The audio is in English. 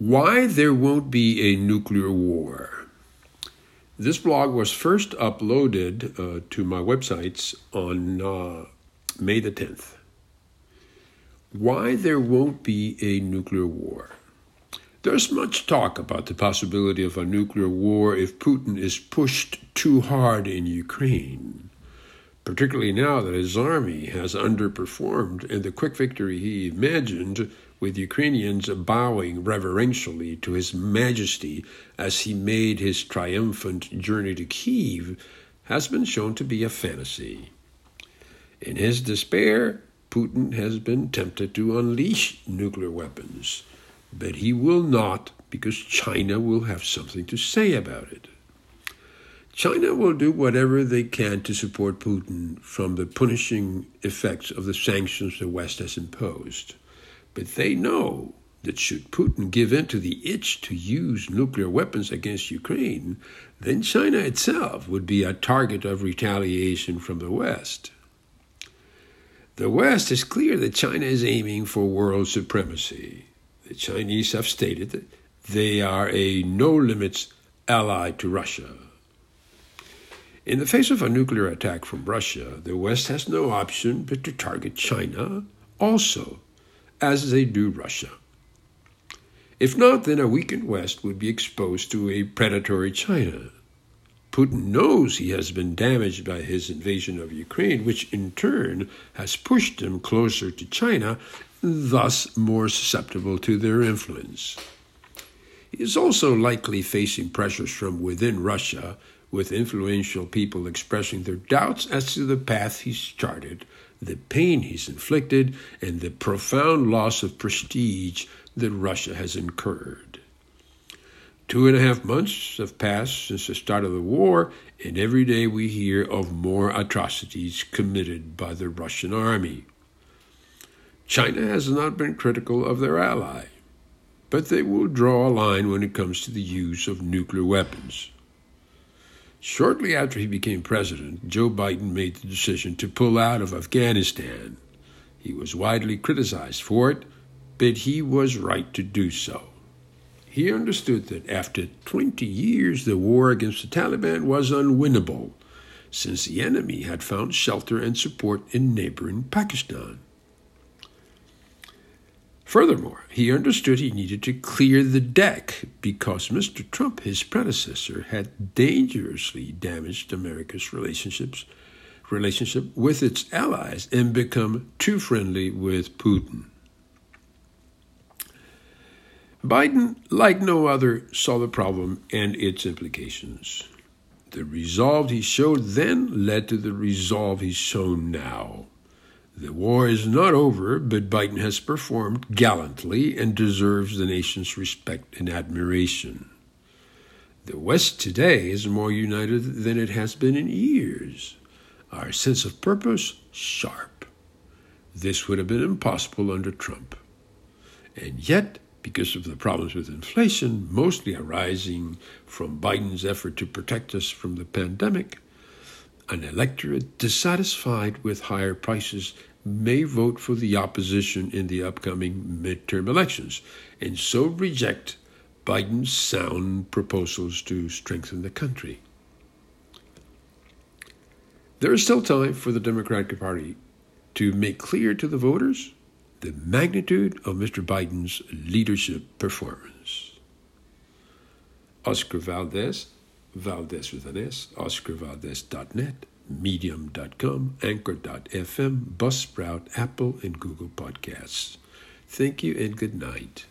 Why There Won't Be a Nuclear War. This blog was first uploaded uh, to my websites on uh, May the 10th. Why There Won't Be a Nuclear War. There's much talk about the possibility of a nuclear war if Putin is pushed too hard in Ukraine, particularly now that his army has underperformed and the quick victory he imagined with Ukrainians bowing reverentially to His Majesty as he made his triumphant journey to Kiev, has been shown to be a fantasy. In his despair, Putin has been tempted to unleash nuclear weapons, but he will not because China will have something to say about it. China will do whatever they can to support Putin from the punishing effects of the sanctions the West has imposed. But they know that should Putin give in to the itch to use nuclear weapons against Ukraine, then China itself would be a target of retaliation from the West. The West is clear that China is aiming for world supremacy. The Chinese have stated that they are a no limits ally to Russia. In the face of a nuclear attack from Russia, the West has no option but to target China also as they do Russia. If not, then a weakened West would be exposed to a predatory China. Putin knows he has been damaged by his invasion of Ukraine, which in turn has pushed him closer to China, thus more susceptible to their influence. He is also likely facing pressures from within Russia, with influential people expressing their doubts as to the path he's charted the pain he's inflicted, and the profound loss of prestige that Russia has incurred. Two and a half months have passed since the start of the war, and every day we hear of more atrocities committed by the Russian army. China has not been critical of their ally, but they will draw a line when it comes to the use of nuclear weapons. Shortly after he became president, Joe Biden made the decision to pull out of Afghanistan. He was widely criticized for it, but he was right to do so. He understood that after 20 years, the war against the Taliban was unwinnable, since the enemy had found shelter and support in neighboring Pakistan. Furthermore, he understood he needed to clear the deck because Mr. Trump, his predecessor, had dangerously damaged America's relationships relationship with its allies and become too friendly with Putin. Biden, like no other, saw the problem and its implications. The resolve he showed then led to the resolve he's shown now. The war is not over, but Biden has performed gallantly and deserves the nation's respect and admiration. The West today is more united than it has been in years. Our sense of purpose, sharp. This would have been impossible under Trump. And yet, because of the problems with inflation, mostly arising from Biden's effort to protect us from the pandemic, an electorate dissatisfied with higher prices may vote for the opposition in the upcoming midterm elections and so reject Biden's sound proposals to strengthen the country. There is still time for the Democratic Party to make clear to the voters the magnitude of Mr. Biden's leadership performance. Oscar Valdez, Valdez with an S, oscarvaldez.net medium.com, anchor.fm, Buzzsprout, Apple, and Google Podcasts. Thank you and good night.